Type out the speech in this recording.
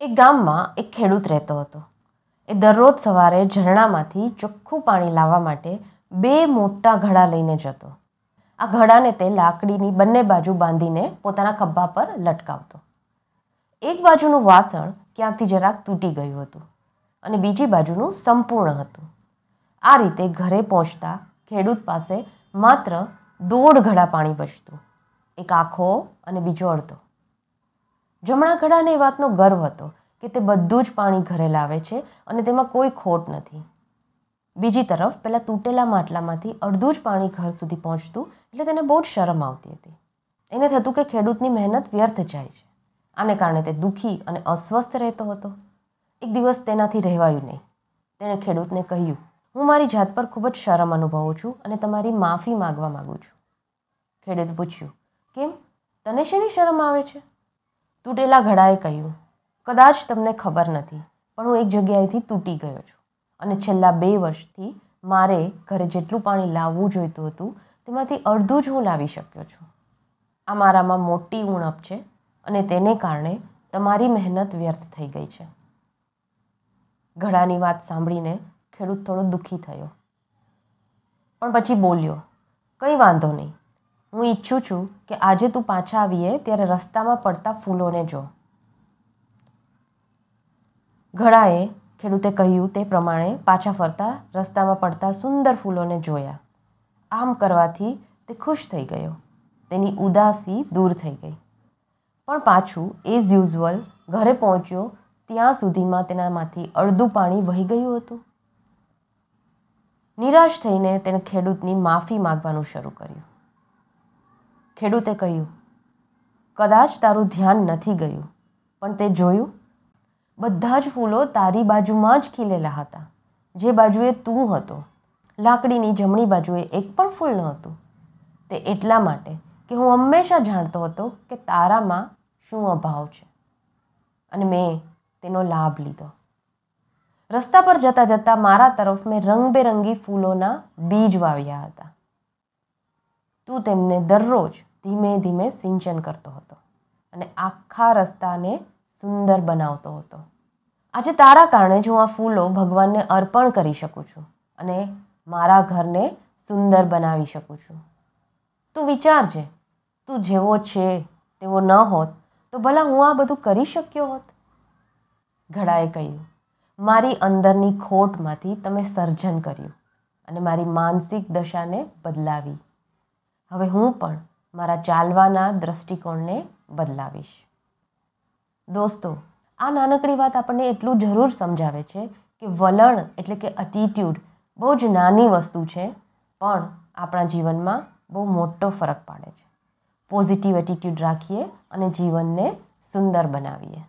એક ગામમાં એક ખેડૂત રહેતો હતો. એ દરરોજ સવારે ઝરણામાંથી ચોખ્ખું પાણી લાવવા માટે બે મોટા ઘડા લઈને જતો. આ ઘડાને તે લાકડીની બંને બાજુ બાંધીને પોતાના ખભા પર લટકાવતો. એક બાજુનું વાસણ ક્યાંકથી જરાક તૂટી ગયું હતું અને બીજી બાજુનું સંપૂર્ણ હતું. આ રીતે ઘરે પહોંચતા ખેડૂત પાસે માત્ર દોઢ ઘડા પાણી બચતું, એક આખો અને બીજો અડધો. જમણા ઘડાને એ વાતનો ગર્વ હતો કે તે બધું જ પાણી ઘરે લાવે છે અને તેમાં કોઈ ખોટ નથી. બીજી તરફ, પેલા તૂટેલા માટલામાંથી અડધું જ પાણી ઘર સુધી પહોંચતું એટલે તેને બહુ જ શરમ આવતી હતી. એને થતું કે ખેડૂતની મહેનત વ્યર્થ જાય છે. આને કારણે તે દુઃખી અને અસ્વસ્થ રહેતો હતો. એક દિવસ તેનાથી રહેવાયું નહીં. તેણે ખેડૂતને કહ્યું, હું મારી જાત પર ખૂબ જ શરમ અનુભવું છું અને તમારી માફી માગવા માગું છું. ખેડૂત પૂછ્યું, કેમ? તને શેની શરમ આવે છે? તૂટેલા ઘડાએ કહ્યું, કદાચ તમને ખબર નથી, પણ હું એક જગ્યાએથી તૂટી ગયો છું અને છેલ્લા બે વર્ષથી મારે ઘરે જેટલું પાણી લાવવું જોઈતું હતું, તેમાંથી અડધું જ હું લાવી શક્યો છું. આ મારામાં મોટી ઉણપ છે અને તેને કારણે તમારી મહેનત વ્યર્થ થઈ ગઈ છે. ઘડાની વાત સાંભળીને ખેડૂત થોડો દુઃખી થયો. પણ પછી બોલ્યો, કંઈ વાંધો નહીં. હું ઈચ્છું છું કે આજે તું પાછા આવીએ ત્યારે રસ્તામાં પડતા ફૂલોને જો. ઘડાએ ખેડૂતે કહ્યું તે પ્રમાણે પાછા ફરતા રસ્તામાં પડતા સુંદર ફૂલોને જોયા. આમ કરવાથી તે ખુશ થઈ ગયો. તેની ઉદાસી દૂર થઈ ગઈ. પણ પાછું એઝ યુઝ્યુઅલ ઘરે પહોંચ્યો ત્યાં સુધીમાં તેનામાંથી અડધું પાણી વહી ગયું હતું. નિરાશ થઈને તેણે ખેડૂતની માફી માગવાનું શરૂ કર્યું. ખેડૂતે કહ્યું, કદાચ તારું ધ્યાન નથી ગયું, પણ તે જોયું. બધા જ ફૂલો તારી બાજુમાં જ ખીલેલા હતા. જે બાજુએ તું હતો, લાકડીની જમણી બાજુએ એક પણ ફૂલ નહોતું. તે એટલા માટે કે હું હંમેશા જાણતો હતો કે તારામાં શું અભાવ છે. અને મેં તેનો લાભ લીધો. રસ્તા પર જતાં જતાં મારા તરફ મેં રંગબેરંગી ફૂલોના બીજ વાવ્યા હતા. તું તેમને દરરોજ ધીમે ધીમે સિંચન કરતો હતો અને આખા રસ્તાને સુંદર બનાવતો હતો. આજે તારા કારણે જ હું આ ફૂલો ભગવાનને અર્પણ કરી શકું છું અને મારા ઘરને સુંદર બનાવી શકું છું. તું વિચારજે તું જેવો છે, તેવો ન હોત, તો ભલા હું આ બધું કરી શક્યો હોત? ઘડાએ કહ્યું, મારી અંદરની ખોટમાંથી તમે સર્જન કર્યું અને મારી માનસિક દશાને બદલાવી. હવે હું પણ મારા ચાલવાના દ્રષ્ટિકોણને બદલાવીશ. દોસ્તો, આ નાનકડી વાત આપણને એટલું જરૂર સમજાવે છે કે વલણ એટલે કે એટીટ્યૂડ બહુ જ નાની વસ્તુ છે, પણ આપણા જીવનમાં બહુ મોટો ફરક પાડે છે. પોઝિટિવ એટીટ્યૂડ રાખીએ અને જીવનને સુંદર બનાવીએ.